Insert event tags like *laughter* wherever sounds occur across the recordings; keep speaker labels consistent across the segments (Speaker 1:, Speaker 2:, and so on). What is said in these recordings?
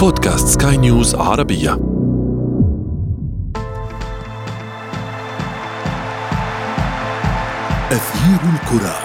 Speaker 1: بودكاست سكاي نيوز عربية. أثير الكرة.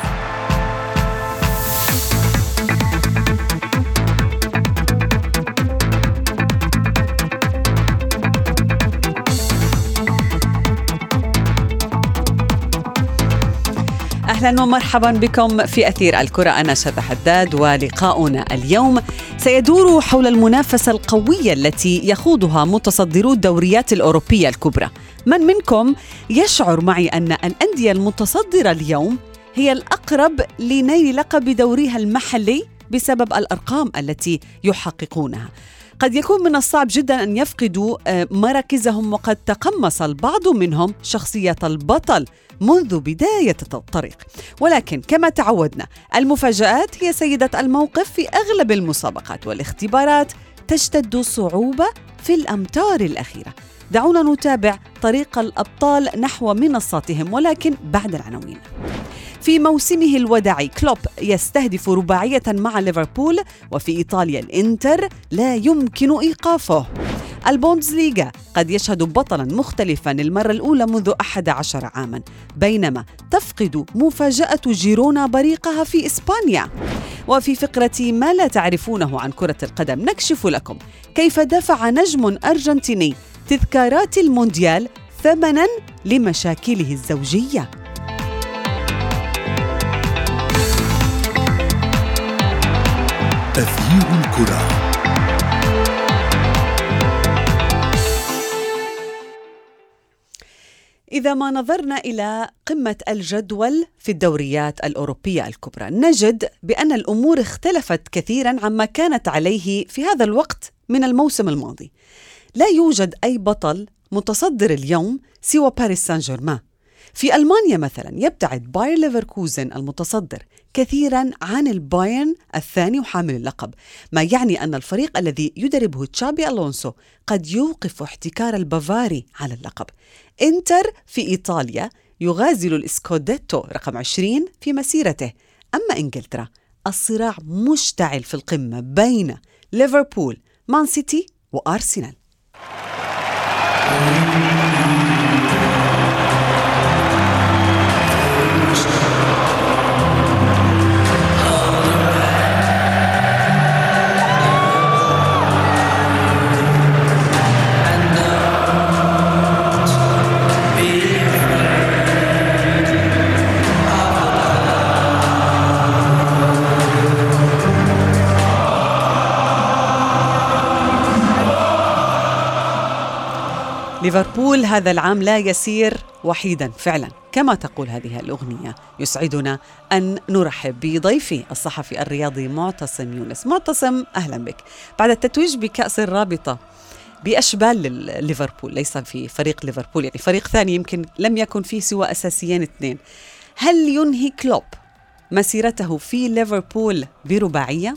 Speaker 2: أهلا ومرحبا بكم في أثير الكرة. أنا شذى حداد ولقاؤنا اليوم سيدور حول المنافسة القوية التي يخوضها متصدرو الدوريات الأوروبية الكبرى. من منكم يشعر معي أن الأندية المتصدرة اليوم هي الأقرب لنيل لقب دوريها المحلي بسبب الأرقام التي يحققونها. قد يكون من الصعب جدا أن يفقدوا آه، مراكزهم وقد تقمص البعض منهم شخصية البطل منذ بداية الطريق. ولكن كما تعودنا المفاجآت هي سيدة الموقف في أغلب المسابقات والاختبارات تشتد صعوبة في الأمتار الأخيرة. دعونا نتابع طريق الأبطال نحو منصاتهم ولكن بعد العناوين. في موسمه الوداعي. كلوب يستهدف رباعية مع ليفربول وفي إيطاليا الإنتر لا يمكن إيقافه. البوندسليغا قد يشهد بطلا مختلفا المرة الأولى منذ 11 عاما بينما تفقد مفاجأة جيرونا بريقها في إسبانيا. وفي فقرة ما لا تعرفونه عن كرة القدم نكشف لكم كيف دفع نجم أرجنتيني تذكارات المونديال ثمنا لمشاكله
Speaker 1: الزوجية. الكرة
Speaker 2: إذا ما نظرنا إلى قمة الجدول في الدوريات الأوروبية الكبرى نجد بأن الأمور اختلفت كثيرا عما كانت عليه في هذا الوقت من الموسم الماضي. لا يوجد أي بطل متصدر اليوم سوى باريس سان جيرمان. في ألمانيا مثلا يبتعد باير ليفركوزن المتصدر كثيرا عن البايرن الثاني وحامل اللقب ما يعني أن الفريق الذي يدربه تشابي ألونسو قد يوقف احتكار البافاري على اللقب. إنتر في إيطاليا يغازل الإسكوديتو رقم 20 في مسيرته. أما إنجلترا الصراع مشتعل في القمة بين ليفربول مان سيتي وأرسنال. ليفربول هذا العام لا يسير وحيدا فعلا. كما تقول هذه الأغنية يسعدنا أن نرحب بضيفي الصحفي الرياضي معتصم يونس. معتصم أهلا بك. بعد التتويج بكأس الرابطة بأشبال ليفربول ليس في فريق ليفربول يعني فريق ثاني يمكن لم يكن فيه سوى أساسيين اثنين. هل ينهي كلوب مسيرته في ليفربول برباعية؟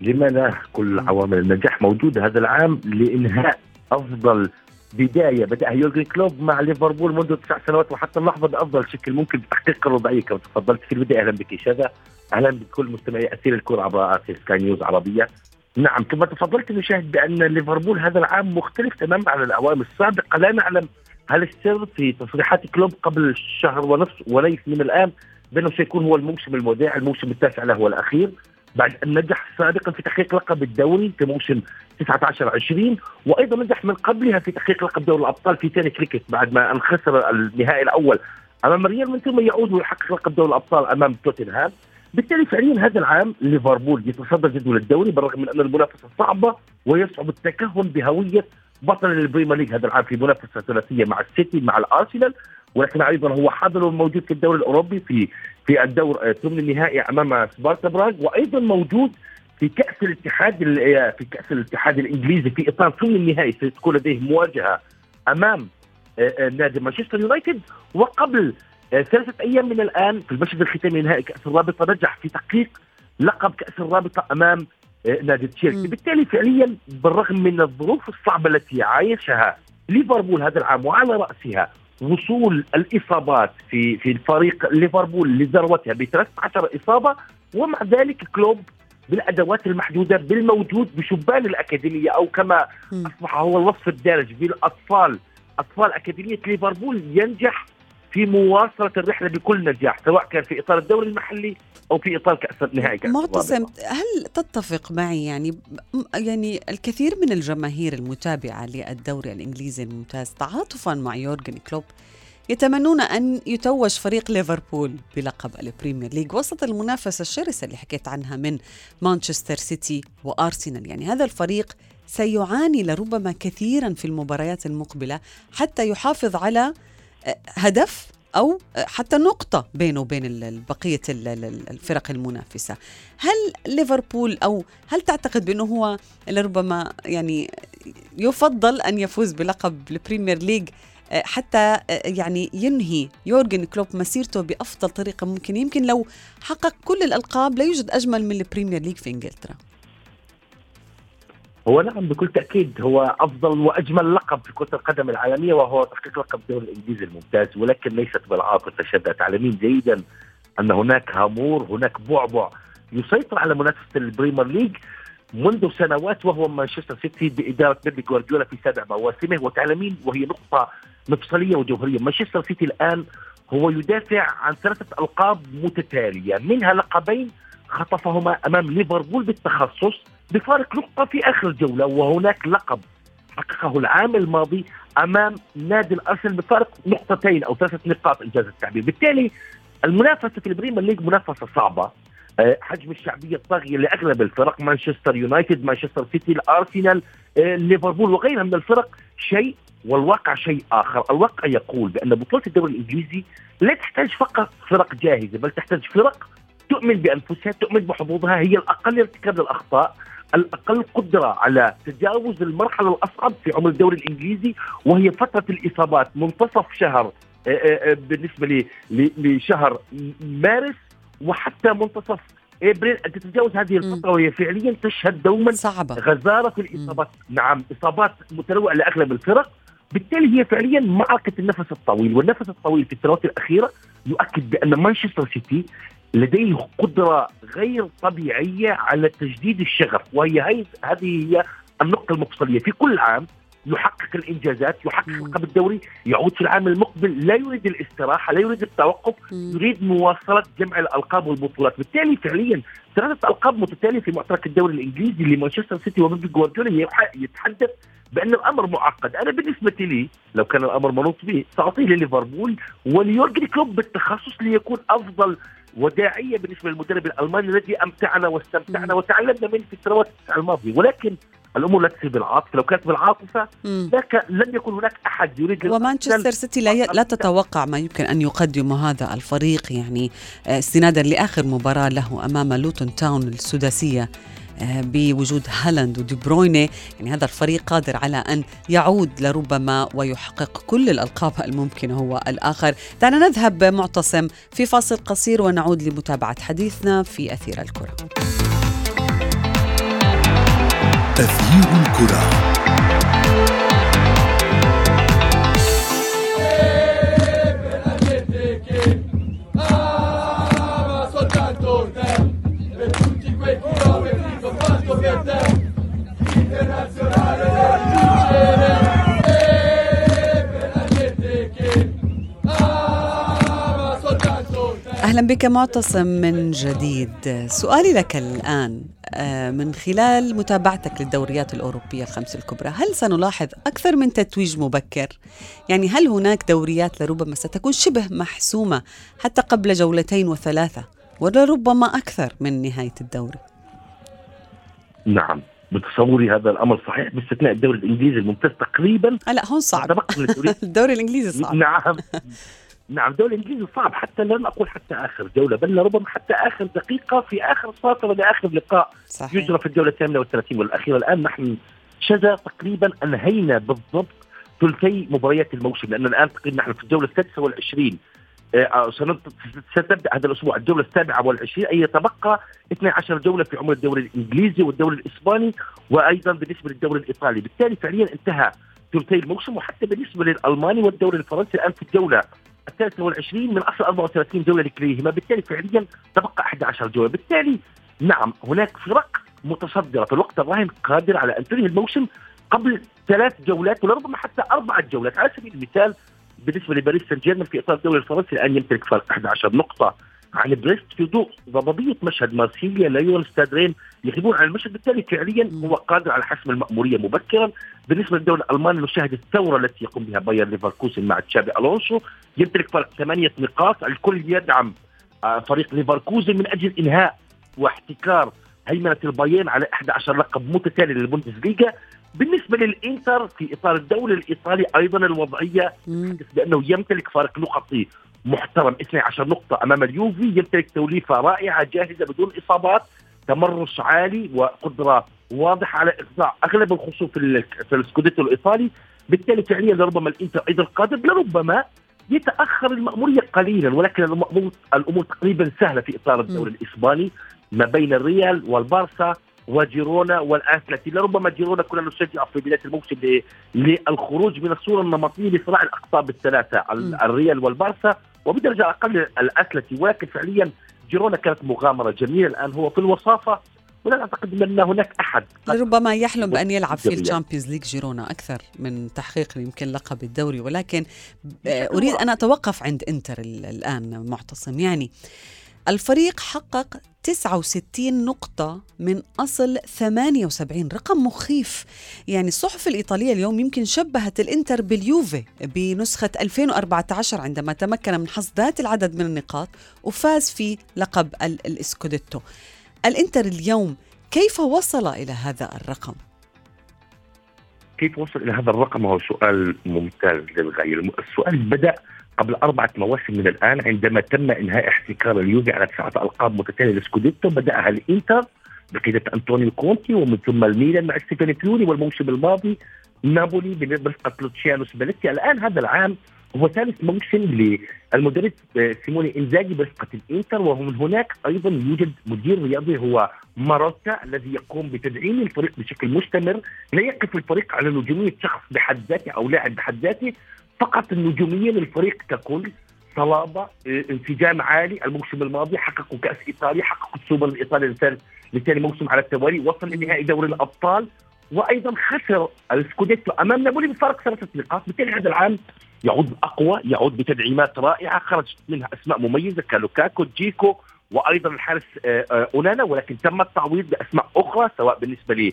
Speaker 3: لم لا كل عوامل النجاح موجودة هذا العام لإنهاء أفضل بداية بداها يورجن كلوب مع ليفربول منذ تسع سنوات وحتى اللحظة بافضل شكل ممكن بتحقيق الرباعية كما تفضلت في البداية. أهلا بك شذا أهلا بكل مستمعي أثير الكرة عبر سكاي نيوز عربية. نعم كما تفضلت نشاهد بأن ليفربول هذا العام مختلف تماما عن الاعوام السابقة. لا نعلم هل السر في تصريحات كلوب قبل شهر ونصف وليس من الآن بانه سيكون هو الموسم المودع الموسم التاسع له والاخير بعد أن نجح سابقا في تحقيق لقب الدوري في موسم 19 20 وأيضا نجح من قبلها في تحقيق لقب دوري الأبطال في ثاني كرة بعد ما ان خسر النهائي الأول أمام ريال من ثم يعود ويحقق لقب دوري الأبطال أمام توتنهام. بالتالي فعليا هذا العام ليفربول يتصدر جدول الدوري بالرغم من أن المنافسة صعبة ويصعب التكهن بهوية بطل البريمير ليج هذا العام في منافسة ثلاثية مع السيتي مع الأرسنال ولكن أيضا هو حاضر موجود في الدوري الأوروبي في في الدور ثمن النهائي أمام سبارتا براغ وأيضا موجود في كأس الاتحاد في كأس الاتحاد الإنجليزي في إطار ثمن النهائي ستكون لديه مواجهة أمام آه، آه، نادي مانشستر يونايتد. وقبل آه، ثلاثة أيام من الآن في المشهد الختامي لنهائي كأس الرابطة نجح في تحقيق لقب كأس الرابطة أمام نادي تشيلسي. بالتالي فعليا بالرغم من الظروف الصعبة التي عايشها ليفربول هذا العام وعلى رأسها وصول الإصابات في في الفريق ليفربول لذروتها ب 13 إصابة ومع ذلك كلوب بالأدوات المحدودة بالموجود بشبان الأكاديمية أو كما. أصبح هو الوصف الدارج بالأطفال أطفال أكاديمية ليفربول ينجح في مواصلة الرحلة بكل نجاح سواء كان في إطار الدوري المحلي أو في إطار كأس نهائي كأس
Speaker 2: معتصم. هل تتفق معي يعني يعني الكثير من الجماهير المتابعة للدوري الإنجليزي الممتاز تعاطفا مع يورجن كلوب يتمنون أن يتوج فريق ليفربول بلقب البريمير ليج وسط المنافسة الشرسة اللي حكيت عنها من مانشستر سيتي وأرسنال يعني هذا الفريق سيعاني لربما كثيرا في المباريات المقبلة حتى يحافظ على هدف أو حتى نقطة بينه وبين ال- الفرق المنافسة. هل ليفربول أو هل تعتقد بأنه هو لربما يعني يفضل أن يفوز بلقب البريمير ليج آه، حتى آه، يعني ينهي يورجن كلوب مسيرته بأفضل طريقة ممكن يمكن لو حقق كل الألقاب لا يوجد أجمل من البريمير ليج في إنجلترا؟
Speaker 3: هو نعم بكل تأكيد هو أفضل وأجمل لقب في كرة القدم العالمية وهو تحقيق لقب الدوري الإنجليزي الممتاز ولكن ليست بالعاطفة شذا تعلمين جيدا أن هناك هامور هناك بعبع يسيطر على منافسة البريمير ليج منذ سنوات وهو مانشستر سيتي بإدارة بيب جوارديولا في سابع مواسمه. وتعلمين وهي نقطة مفصلية وجوهرية مانشستر سيتي الآن هو يدافع عن ثلاثة ألقاب متتالية منها لقبين خطفهما أمام ليفربول بالتخصص بفارق نقطة في آخر الجولة وهناك لقب حققه العام الماضي أمام نادي الأرسنال بفارق نقطتين أو ثلاثة نقاط إن جاز التعبير. بالتالي المنافسة في البريمير ليج منافسة صعبة. آه، حجم الشعبية الطاغية لأغلب الفرق مانشستر يونايتد مانشستر سيتي الأرسنال آه، ليفربول وغيرها من الفرق شيء والواقع شيء آخر. الواقع يقول بأن بطولة الدوري الإنجليزي لا تحتاج فقط فرق جاهزة بل تحتاج فرق تؤمن بأنفسها تؤمن بحظوظها هي الأقل ارتكاب للأخطاء. الأقل قدرة على تجاوز المرحلة الأصعب في عمر الدوري الإنجليزي وهي فترة الإصابات منتصف شهر آه، آه، آه، بالنسبة لشهر مارس وحتى منتصف إبريل. أن تتجاوز هذه الفترة وهي فعليا تشهد دوما
Speaker 2: صعبة.
Speaker 3: غزارة في الإصابات. نعم إصابات متنوعة لاغلب الفرق. بالتالي هي فعليا معركه النفس الطويل والنفس الطويل في السنوات الأخيرة يؤكد بأن مانشستر سيتي لديه قدرة غير طبيعية على تجديد الشغف وهي هي هذه هي النقطة المفصلية في كل عام يحقق الإنجازات يحقق. لقب الدوري يعود في العام المقبل لا يريد الاستراحة لا يريد التوقف
Speaker 2: مم.
Speaker 3: يريد مواصلة جمع الألقاب والبطولات بالتالي فعليا ثلاثة ألقاب متتالية في معترك الدوري الإنجليزي لمانشستر سيتي وبيب جوارديولا يتحدث بأن الأمر معقد أنا بالنسبة لي لو كان الأمر منوط به سأعطيه لليفربول وليورجن كلوب بالتخصص ليكون أفضل وداعية بالنسبة للمدرب الألماني الذي أمتعنا واستمتعنا. وتعلمنا منه في السنوات الماضية ولكن الأمور لا تصير بالعاطفة لو كانت
Speaker 2: بالعاطفة.
Speaker 3: ذاك لن يكون هناك أحد يريد
Speaker 2: ومانشستر سيتي لا, ي... لا تتوقع ما يمكن أن يقدمه هذا الفريق يعني آه، استنادا لآخر مباراة له أمام لوتون تاون السداسية بوجود هالاند ودي برويني يعني هذا الفريق قادر على أن يعود لربما ويحقق كل الألقاب الممكنة هو الآخر. دعنا نذهب معتصم في فاصل قصير ونعود لمتابعة حديثنا في أثير الكرة.
Speaker 1: تغيير الكرة.
Speaker 2: أهلا بك معتصم من جديد. سؤالي لك الآن آه، من خلال متابعتك للدوريات الأوروبية الخمس الكبرى هل سنلاحظ أكثر من تتويج مبكر؟ يعني هل هناك دوريات لربما ستكون شبه محسومة حتى قبل جولتين وثلاثة ولربما أكثر من نهاية الدوري؟
Speaker 3: نعم بتصوري هذا الأمر صحيح باستثناء الدوري الإنجليزي الممتاز تقريبا
Speaker 2: آه لا هون صعب. *laughs* الدوري الإنجليزي صعب.
Speaker 3: نعم. نعم الدوري الانجليزي صعب حتى لن أقول حتى آخر جوله بل ربما حتى آخر دقيقة في آخر ساطره لاخر لقاء
Speaker 2: صحيح.
Speaker 3: يجرى في الجوله الثامنة والثلاثين والأخيرة. الآن نحن شذا تقريبا أنهينا بالضبط ثلثي مباريات الموسم لأن الآن تقريبا نحن في الجوله السادسة والعشرين. آه، سنت- ستبدأ هذا الأسبوع الجوله السابعة والعشرين أي يتبقى 12 جوله في عمر الدوري الإنجليزي والدوري الإسباني وأيضا بالنسبة للدوري الإيطالي. بالتالي فعليا انتهى ثلثي الموسم وحتى بالنسبة للألماني والدوري الفرنسي الآن في الجوله الثالثه والعشرين من أصل 34 جولة لكليهما بالتالي فعليا تبقى 11 جولة. بالتالي نعم هناك فرق متصدرة في الوقت الراهن قادره على أن تنهي الموسم قبل ثلاث جولات ولربما حتى أربعة جولات. على سبيل المثال بالنسبة لباريس سان جيرمان في إطار الدوري الفرنسي الان يمتلك فرق 11 نقطة. عن بريست في ضوء ضبابية مشهد مارسيليا ليون ستاد رين يغيبون عن المشهد. بالتالي فعليا هو قادر على حسم المأمورية مبكرا. بالنسبة للدوري الألماني نشاهد الثورة التي يقوم بها باير ليفركوزن مع تشابي ألونسو. يمتلك فرق ثمانية نقاط. الكل يدعم آه، فريق ليفركوزن من أجل إنهاء واحتكار هيمنة البايرن على 11 لقب متتالي للبوندسليغا. بالنسبة للإنتر في إطار الدوري الإيطالي أيضا الوضعية
Speaker 2: مم.
Speaker 3: بأنه يمتلك فارق نقطي محترم 12 نقطة أمام اليوفي يمتلك توليفة رائعة جاهزة بدون إصابات تمرس عالي وقدرة واضحة على إخضاع أغلب الخصوم في في الإسكوديتو الإيطالي. بالتالي فعليا لربما الإنتر أيضا قادر لربما يتأخر المأمورية قليلا ولكن الأمور تقريبا سهلة في إطار الدوري الإسباني ما بين الريال والبارسا. وجيرونا والاتلتي لربما جيرونا كنا نشجع في بداية الموسم للخروج من الصورة النمطية لصراع الاقطاب الثلاثه الريال والبارسا. وبدرجة أقل الاتلتي ولكن فعليا جيرونا كانت مغامرة جميلة. الآن هو في الوصافة. ولا أعتقد أن هناك أحد.
Speaker 2: ربما يحلم بأن يلعب في.
Speaker 3: ال
Speaker 2: Champions League جيرونا أكثر من تحقيق يمكن لقب الدوري. ولكن آه، أريد أن أتوقف عند إنتر ال- الآن معتصم. يعني الفريق حقق 69 نقطة من أصل 78 رقم مخيف. يعني الصحف الإيطالية اليوم يمكن شبهت الإنتر باليوفي بنسخة 2014 عندما تمكن من حصد ذات العدد من النقاط وفاز في لقب ال- الإسكوديتو. الإنتر اليوم كيف وصل إلى هذا الرقم؟
Speaker 3: كيف وصل إلى هذا الرقم؟ هو سؤال ممتاز للغاية. الم- السؤال بدأ قبل أربعة مواسم من الآن عندما تم إنهاء احتكار اليوفي على تسعة ألقاب متتالية للسكوديتو بدأها الإنتر بقيادة أنطونيو كونتي ومن ثم الميلان مع ستيفانو بيولي والموسم الماضي نابولي برفقة لوتشيانو سباليتي الآن هذا العام هو ثالث موسم للمدرب آه، سيموني إنزاجي برفقة الإنتر ومن هناك أيضا يوجد مدير رياضي هو ماروتا الذي يقوم بتدعيم الفريق بشكل مستمر لا يقف الفريق على نجومية شخص بحد ذاته أو لاعب بحد ذاته. فقط النجومية للفريق ككل صلابة آه، انسجام عالي. الموسم الماضي حققوا كأس إيطاليا حققوا السوبر الإيطالي لثاني موسم على التوالي وصل لنهائي دوري الأبطال. وأيضا خسر السكوديتو أمام نابولي بفارق ثلاثة نقاط. بالتالي هذا العام يعود أقوى يعود بتدعيمات رائعة خرجت منها أسماء مميزة كالوكاكو جيكو وأيضا الحارس آه، آه، اونانا ولكن تم التعويض بأسماء أخرى سواء بالنسبة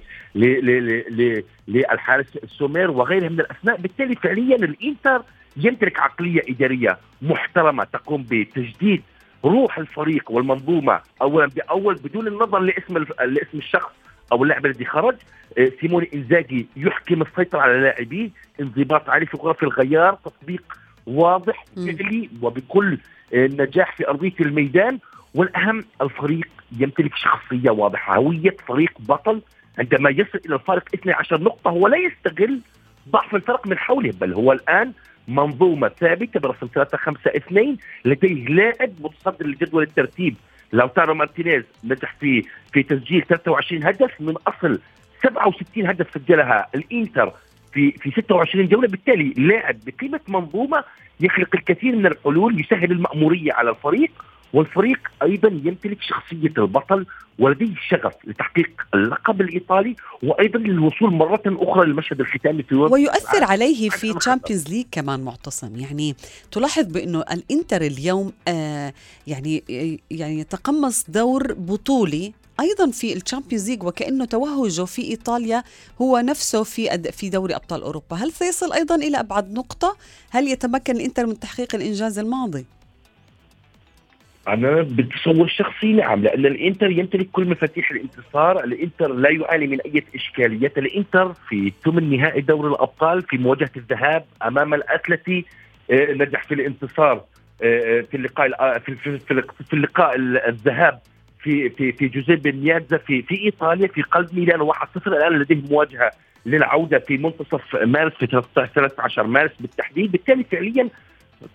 Speaker 3: للحارس سومير وغيرها من الأسماء. بالتالي فعليا الإنتر يمتلك عقلية إدارية محترمة تقوم بتجديد روح الفريق والمنظومة اولا بأول بدون النظر لاسم لاسم الشخص أو اللاعب الذي خرج. آه، سيموني إنزاجي يحكم السيطرة على لاعبيه انضباط عالي في غرف الغيار تطبيق واضح. فعلي وبكل آه، نجاح في أرضية الميدان. والأهم الفريق يمتلك شخصية واضحة هوية فريق بطل عندما يصل إلى الفارق 12 نقطة هو لا يستغل ضعف الفرق من حوله بل هو الآن منظومة ثابتة برسم 3 5 2 لديه لاعب متصدر لجدول الترتيب. لوتارو مارتينيز نجح في في تسجيل 23 هدف من أصل 67 هدف سجلها الإنتر في في 26 جولة. بالتالي لاعب بقيمة منظومة يخلق الكثير من الحلول يسهل المأمورية على الفريق والفريق أيضا يمتلك شخصية البطل ولديه شغف لتحقيق اللقب الإيطالي وأيضا للوصول مرة أخرى للمشهد الختامي في
Speaker 2: ويؤثر عليه في Champions League كمان معتصم. يعني تلاحظ بأنه الإنتر اليوم آه يعني يعني يتقمص دور بطولي أيضا في ال Champions ليج وكأنه توهجه في إيطاليا هو نفسه في في دوري أبطال أوروبا. هل سيصل أيضا إلى أبعد نقطة؟ هل يتمكن الإنتر من تحقيق الإنجاز الماضي؟
Speaker 3: أنا بتصور شخصي نعم لأن الإنتر يمتلك كل مفاتيح الانتصار، الإنتر لا يعاني من أي إشكاليات، الإنتر في ثمن نهائي دوري الأبطال في مواجهة الذهاب أمام الأتلتي آه، نجح في الانتصار آه، في اللقاء في اللقاء ال- الذهاب في في في جوزيبي ميازا في في إيطاليا في قلب ميلان 1-0 الآن لديه مواجهة للعودة في منتصف مارس في 13 13 مارس بالتحديد، بالتالي فعليا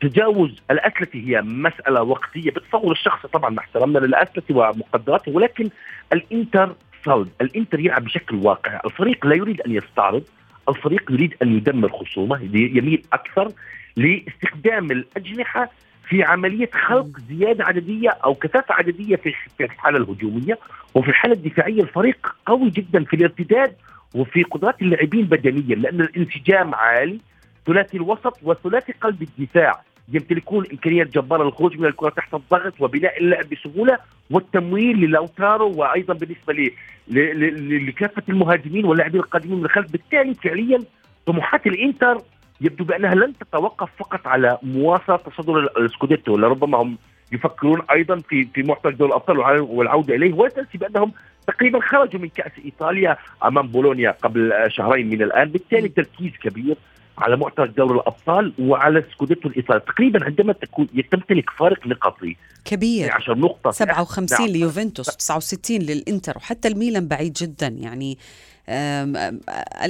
Speaker 3: تجاوز الاتلتي هي مسألة وقتية. بتصور الشخص طبعا مع احترامنا للاتلتي ومقدراته ولكن الإنتر صلب، الإنتر يلعب بشكل واقعي، الفريق لا يريد أن يستعرض، الفريق يريد أن يدمر خصومه، يميل أكثر لاستخدام الأجنحة في عملية خلق زيادة عددية أو كثافة عددية في في الحالة الهجومية وفي الحالة الدفاعية. الفريق قوي جدا في الارتداد وفي قدرات اللاعبين بدنيا لأن الانسجام عالي ثلاثي الوسط وثلاثي قلب الدفاع. يمتلكون امكانيات جباره للخروج من الكرة تحت الضغط وبناء اللعب بسهولة والتمويل للاوتارو وأيضا بالنسبة ل- ل- ل- لكافة المهاجمين واللاعبين القادمين من الخلف. بالتالي فعليا طموحات الإنتر يبدو بأنها لن تتوقف فقط على مواصلة تصدر ال- السكوديتو لربما هم يفكرون أيضا في في معترك دوري الأبطال والع- والعودة إليه. ولا تنسي بأنهم تقريبا خرجوا من كأس إيطاليا أمام بولونيا قبل شهرين من الآن. بالتالي تركيز كبير على معترك دوري الأبطال وعلى سكوديتو الإيطالي. تقريبا عندما تكون تمتلك فارق نقطي
Speaker 2: كبير.
Speaker 3: 10 نقطة.
Speaker 2: 57
Speaker 3: نعم.
Speaker 2: ليوفنتوس 69 للإنتر وحتى الميلان بعيد جدا. يعني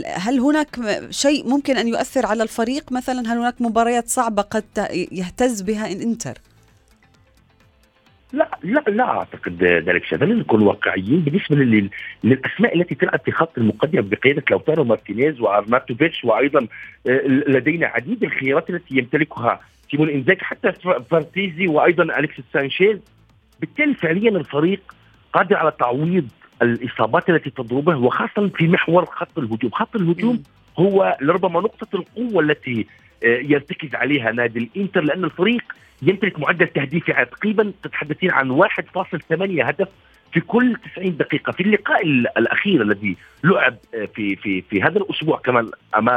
Speaker 2: هل هناك شيء ممكن أن يؤثر على الفريق؟ مثلا هل هناك مباريات صعبة قد يهتز بها الإنتر؟
Speaker 3: لا لا أعتقد ذلك خلينا نكون واقعيين. بالنسبة لل- للأسماء التي تلعب في خط المقدمة بقيادة لوتارو مارتينيز وأرناتوفيتش وأيضا آه، لدينا عديد الخيارات التي يمتلكها سيموني إنزاجي حتى فراتيزي وأيضا اليكس سانشيز. بالتالي فعليا الفريق قادر على تعويض الإصابات التي تضربه وخاصة في محور خط الهجوم، خط الهجوم
Speaker 2: مم.
Speaker 3: هو لربما نقطة القوة التي آه، يرتكز عليها نادي الإنتر لأن الفريق يمتلك معدل تهديفي تقريبا تتحدثين عن 1.8 هدف في كل 90 دقيقة. في اللقاء ال- الأخير الذي لعب آه، في في في هذا الأسبوع كمان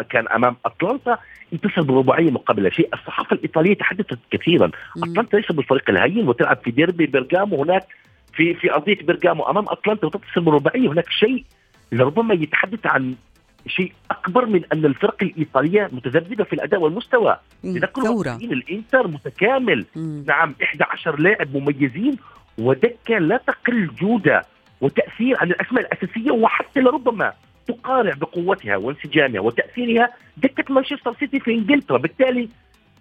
Speaker 3: كان أمام أتلانتا انتصر برباعية مقابل شيء. الصحافة الإيطالية تحدثت كثيرا. أتلانتا ليس بالفريق الهين وتلعب في ديربي بيرغامو هناك في في أرضية بيرغامو أمام أتلانتا وتنتصر برباعية هناك شيء لربما يتحدث عن شيء أكبر من أن الفرق الإيطالية متذبذبة في الأداء والمستوى واقعيين، الإنتر متكامل
Speaker 2: مم.
Speaker 3: نعم 11 لاعب مميزين ودكة لا تقل جودة وتأثير عن الاسماء الأساسية وحتى لربما تقارع بقوتها وانسجامها وتأثيرها دكة مانشستر سيتي في إنجلترا بالتالي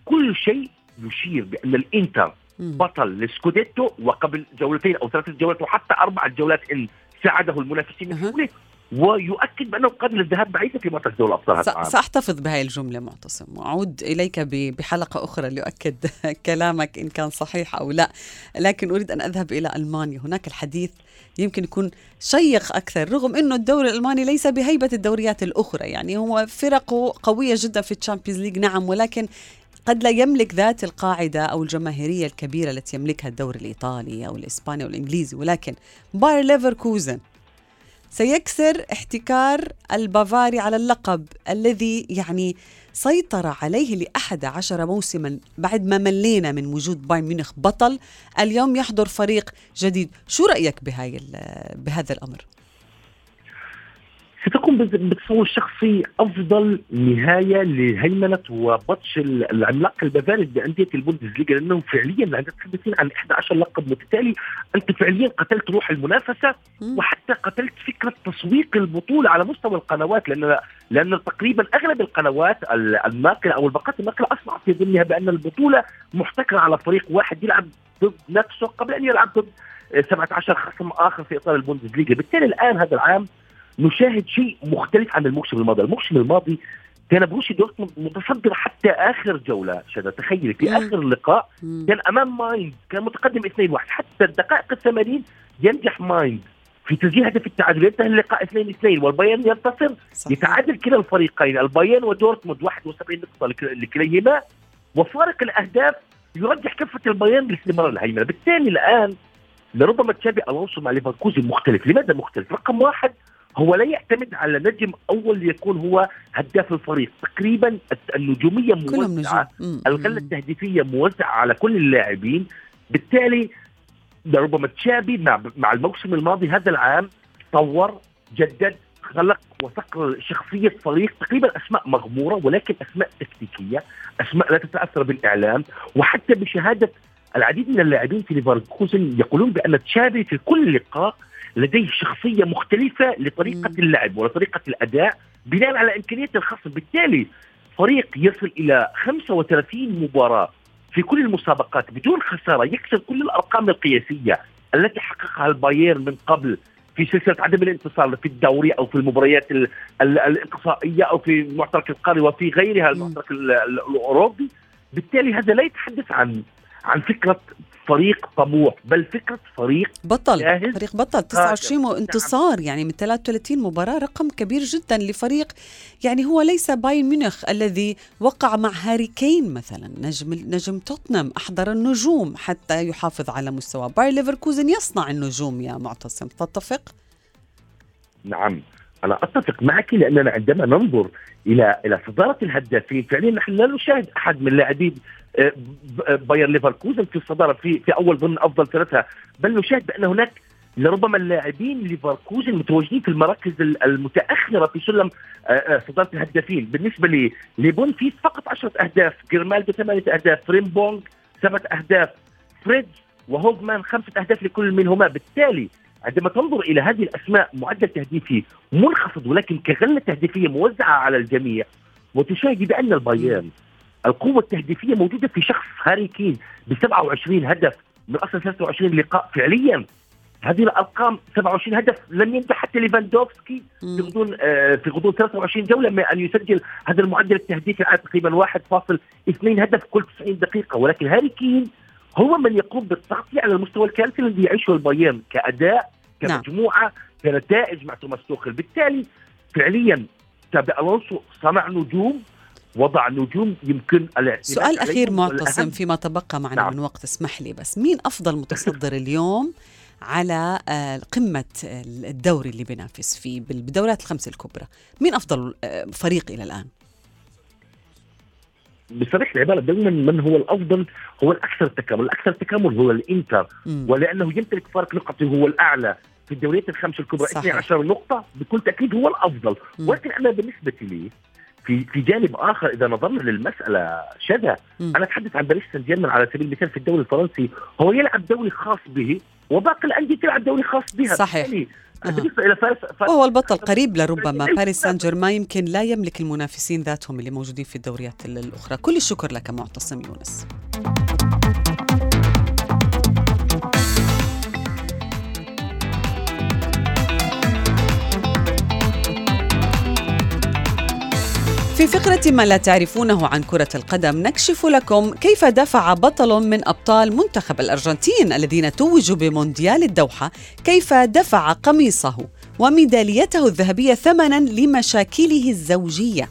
Speaker 3: كل شيء يشير بأن الإنتر
Speaker 2: مم.
Speaker 3: بطل لسكوديتو وقبل جولتين أو ثلاثة جولات وحتى أربع جولات إن ساعده المنافسين. حوله ويؤكد بأنه قادر للذهاب بعيدا في معترك دوري الابطال هذا
Speaker 2: س-
Speaker 3: العام.
Speaker 2: سأحتفظ بهاي الجملة معتصم. وأعود إليك ب- بحلقة أخرى لأؤكد *laughs* كلامك إن كان صحيح أو لا. لكن أريد أن أذهب إلى ألمانيا. هناك الحديث يمكن يكون شيق أكثر رغم أنه الدوري الألماني ليس بهيبة الدوريات الأخرى. يعني هو فرقه قوية جدا في ال Champions League نعم ولكن قد لا يملك ذات القاعدة أو الجماهيرية الكبيرة التي يملكها الدوري الإيطالي أو الإسباني أو الإنجليزي. ولكن باير ليفركوزن سيكسر احتكار البافاري على اللقب الذي يعني سيطر عليه لأحد عشر موسما بعد ما ملينا من وجود بايرن ميونخ بطل اليوم يحضر فريق جديد شو رأيك بهاي بهذا الأمر؟
Speaker 3: ستكون بتصور شخصي أفضل نهاية لهيمنة وبطش ال- العملاق البافاري بأندية البوندسليغا لأنهم فعليا عندما تتحدثين عن 11 لقب متتالي أنت فعليا قتلت روح
Speaker 2: المنافسة.
Speaker 3: وحتى قتلت فكرة تسويق البطولة على مستوى القنوات لأن لأن تقريبا أغلب القنوات ال- الناقله أو الباقات الناقله اصبحت في ضمنها بأن البطولة محتكرة على فريق واحد يلعب ضد نفسه قبل أن يلعب ضد آه، 17 خصم آخر في إطار البوندسليغا بالتالي الآن هذا العام نشاهد شيء مختلف عن الموسم الماضي، الموسم الماضي كان بوروسيا دورتموند متصدر حتى آخر جولة شذا تخيلي. في. آخر اللقاء
Speaker 2: مم.
Speaker 3: كان أمام ماينز كان متقدم 2-1 حتى الدقائق الثمانين ينجح ماينز. في تسجيل هدف التعادل ينتهي اللقاء 2-2 والبايرن ينتصر.
Speaker 2: صحيح.
Speaker 3: يتعادل كلا الفريقين البايرن ودورتموند 71 نقطة لك- لكليهما. وفارق الأهداف يرجح كفة البايرن لاستمرار الهيمنة. بالتالي الآن لربما تشابي ألونسو مع ليفركوزن مختلف. لماذا مختلف؟ رقم واحد هو لا يعتمد على نجم أول يكون هو هداف الفريق. تقريبا
Speaker 2: النجومية
Speaker 3: موزعة.
Speaker 2: الغلة.
Speaker 3: التهديفية موزعة على كل اللاعبين. بالتالي ربما تشابي مع مع الموسم الماضي هذا العام طور جدد خلق وصقل شخصية فريق. تقريبا أسماء مغمورة ولكن أسماء تكتيكية. أسماء لا تتأثر بالإعلام. وحتى بشهادة العديد من اللاعبين في ليفركوزن يقولون بأن تشابي في كل لقاء لديه شخصية مختلفة لطريقة
Speaker 2: مم.
Speaker 3: اللعب ولطريقة الأداء بناء على إمكانية الخصم. بالتالي فريق يصل إلى 35 مباراة في كل المسابقات بدون خسارة يكسر كل الأرقام القياسية التي حققها البايرن من قبل في سلسلة عدم الانتصار في الدوري أو في المباريات ال- ال- الاقصائيه أو في المعترك القاري وفي غيرها المعترك ال- ال- الأوروبي. بالتالي هذا لا يتحدث عن عن فكرة فريق طموح بل فكرة فريق
Speaker 2: بطل
Speaker 3: جاهز.
Speaker 2: فريق بطل. 29 انتصار يعني من 33 مباراة رقم كبير جدا لفريق يعني هو ليس بايرن ميونخ الذي وقع مع هاري كين مثلا. نجم نجم توتنهام أحضر النجوم حتى يحافظ على مستوى. باير ليفركوزن يصنع النجوم يا معتصم تتفق؟
Speaker 3: نعم. أنا أتفق معك لأننا عندما ننظر إلى إلى صدارة الهدافين فعليا نحن لا نشاهد أحد من لاعبين آه، ب- باير ليفركوزن في الصدارة في في أول ضمن أفضل ثلاثة بل نشاهد بأن هناك لربما اللاعبين ليفركوزن متواجدين في المراكز ال- المتأخرة في سلم آه، آه، صدارة الهدافين. بالنسبة لي لبونيفاس فقط 10 أهداف. جرمالدو ثمانية أهداف. فريمبونج سبعة أهداف. فريد وهوفمان خمسة أهداف لكل منهما. بالتالي عندما تنظر إلى هذه الأسماء معدل تهديفي منخفض ولكن كغلة تهديفية موزعة على الجميع وتشاهد بأن البايرن القوة التهديفية موجودة في شخص هاري كين ب 27 هدف من أصل 23 لقاء فعليا هذه الأرقام 27 هدف لم ينجح حتى ليفاندوفسكي في. غضون آه، في غضون 23 جولة من أن يسجل هذا المعدل التهديفي على تقريبا 1.2 هدف كل 90 دقيقة ولكن هاري كين هو من يقوم بالتغطيه على المستوى الكارثي الذي يعيشه البايرن كأداء
Speaker 2: نعم.
Speaker 3: كمجموعة كنتائج مع توماس توخل بالتالي فعليا تابع ألونسو صنع نجوم وضع نجوم يمكن الاعتماد
Speaker 2: سؤال أخير
Speaker 3: عليهم،
Speaker 2: معتصم فيما تبقى معنا
Speaker 3: نعم.
Speaker 2: من وقت اسمح لي بس مين أفضل متصدر اليوم على آه، قمة الدوري اللي بينافس فيه بالدورات الخمس الكبرى مين أفضل آه، فريق إلى الآن؟
Speaker 3: بصريح العبارة دائما من هو الأفضل هو الأكثر تكامل، الأكثر تكامل هو الإنتر
Speaker 2: مم.
Speaker 3: ولأنه يمتلك فارق نقطي هو الأعلى في الدوريات الخمس الكبرى
Speaker 2: صحيح.
Speaker 3: 12 نقطة بكل تأكيد هو الأفضل
Speaker 2: مم.
Speaker 3: ولكن أنا بالنسبة لي في في جانب آخر إذا نظرنا للمسألة شذا. أنا أتحدث عن باريس سان جيرمان على سبيل المثال في الدوري الفرنسي هو يلعب دوري خاص به وباقي الأندية تلعب دوري خاص بها
Speaker 2: صحيح. أها.
Speaker 3: بالنسبة إلى فارس فارس
Speaker 2: وهو البطل قريب لربما باريس سان جيرمان يمكن لا يملك المنافسين ذاتهم اللي موجودين في الدوريات ال- الأخرى كل الشكر لك معتصم يونس في فقرة ما لا تعرفونه عن كرة القدم نكشف لكم كيف دفع بطل من أبطال منتخب الأرجنتين الذين توجوا بمونديال الدوحة كيف دفع قميصه وميداليته الذهبية ثمنا لمشاكله الزوجية.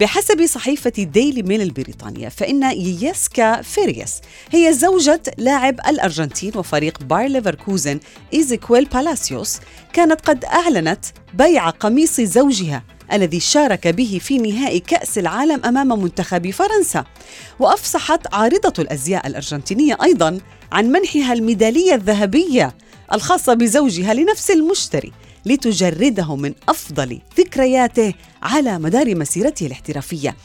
Speaker 2: بحسب صحيفة ديلي ميل البريطانية فإن يسيكا فرياس هي زوجة لاعب الأرجنتين وفريق باير ليفركوزن إيزيكويل بالاسيوس كانت قد أعلنت بيع قميص زوجها. الذي شارك به في نهائي كأس العالم أمام منتخب فرنسا وأفصحت عارضة الأزياء الأرجنتينية أيضا عن منحها الميدالية الذهبية الخاصة بزوجها لنفس المشتري لتجرده من أفضل ذكرياته على مدار مسيرته الاحترافية.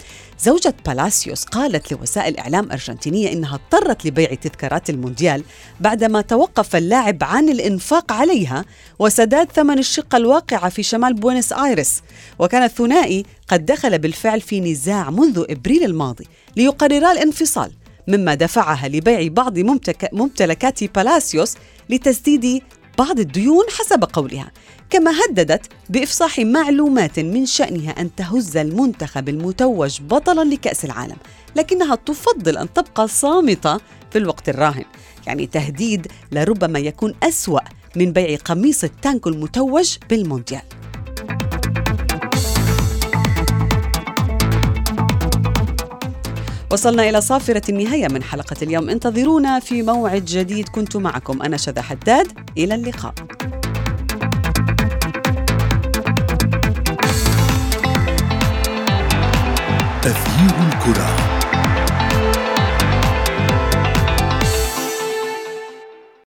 Speaker 2: زوجة بالاسيوس قالت لوسائل إعلام أرجنتينية إنها اضطرت لبيع تذكارات المونديال بعدما توقف اللاعب عن الإنفاق عليها وسداد ثمن الشقة الواقعة في شمال بوينس آيرس، وكان الثنائي قد دخل بالفعل في نزاع منذ إبريل الماضي ليقررا الانفصال. مما دفعها لبيع بعض ممتلكات بالاسيوس لتسديد بعض الديون حسب قولها كما هددت بإفصاح معلومات من شأنها أن تهز المنتخب المتوج بطلا لكأس العالم لكنها تفضل أن تبقى صامتة في الوقت الراهن يعني تهديد لربما يكون أسوأ من بيع قميص التانكو المتوج بالمونديال. وصلنا إلى صافرة النهاية من حلقة اليوم. انتظرونا في موعد جديد. كنت معكم أنا شذى حداد. إلى اللقاء.
Speaker 1: تغيير الكرة.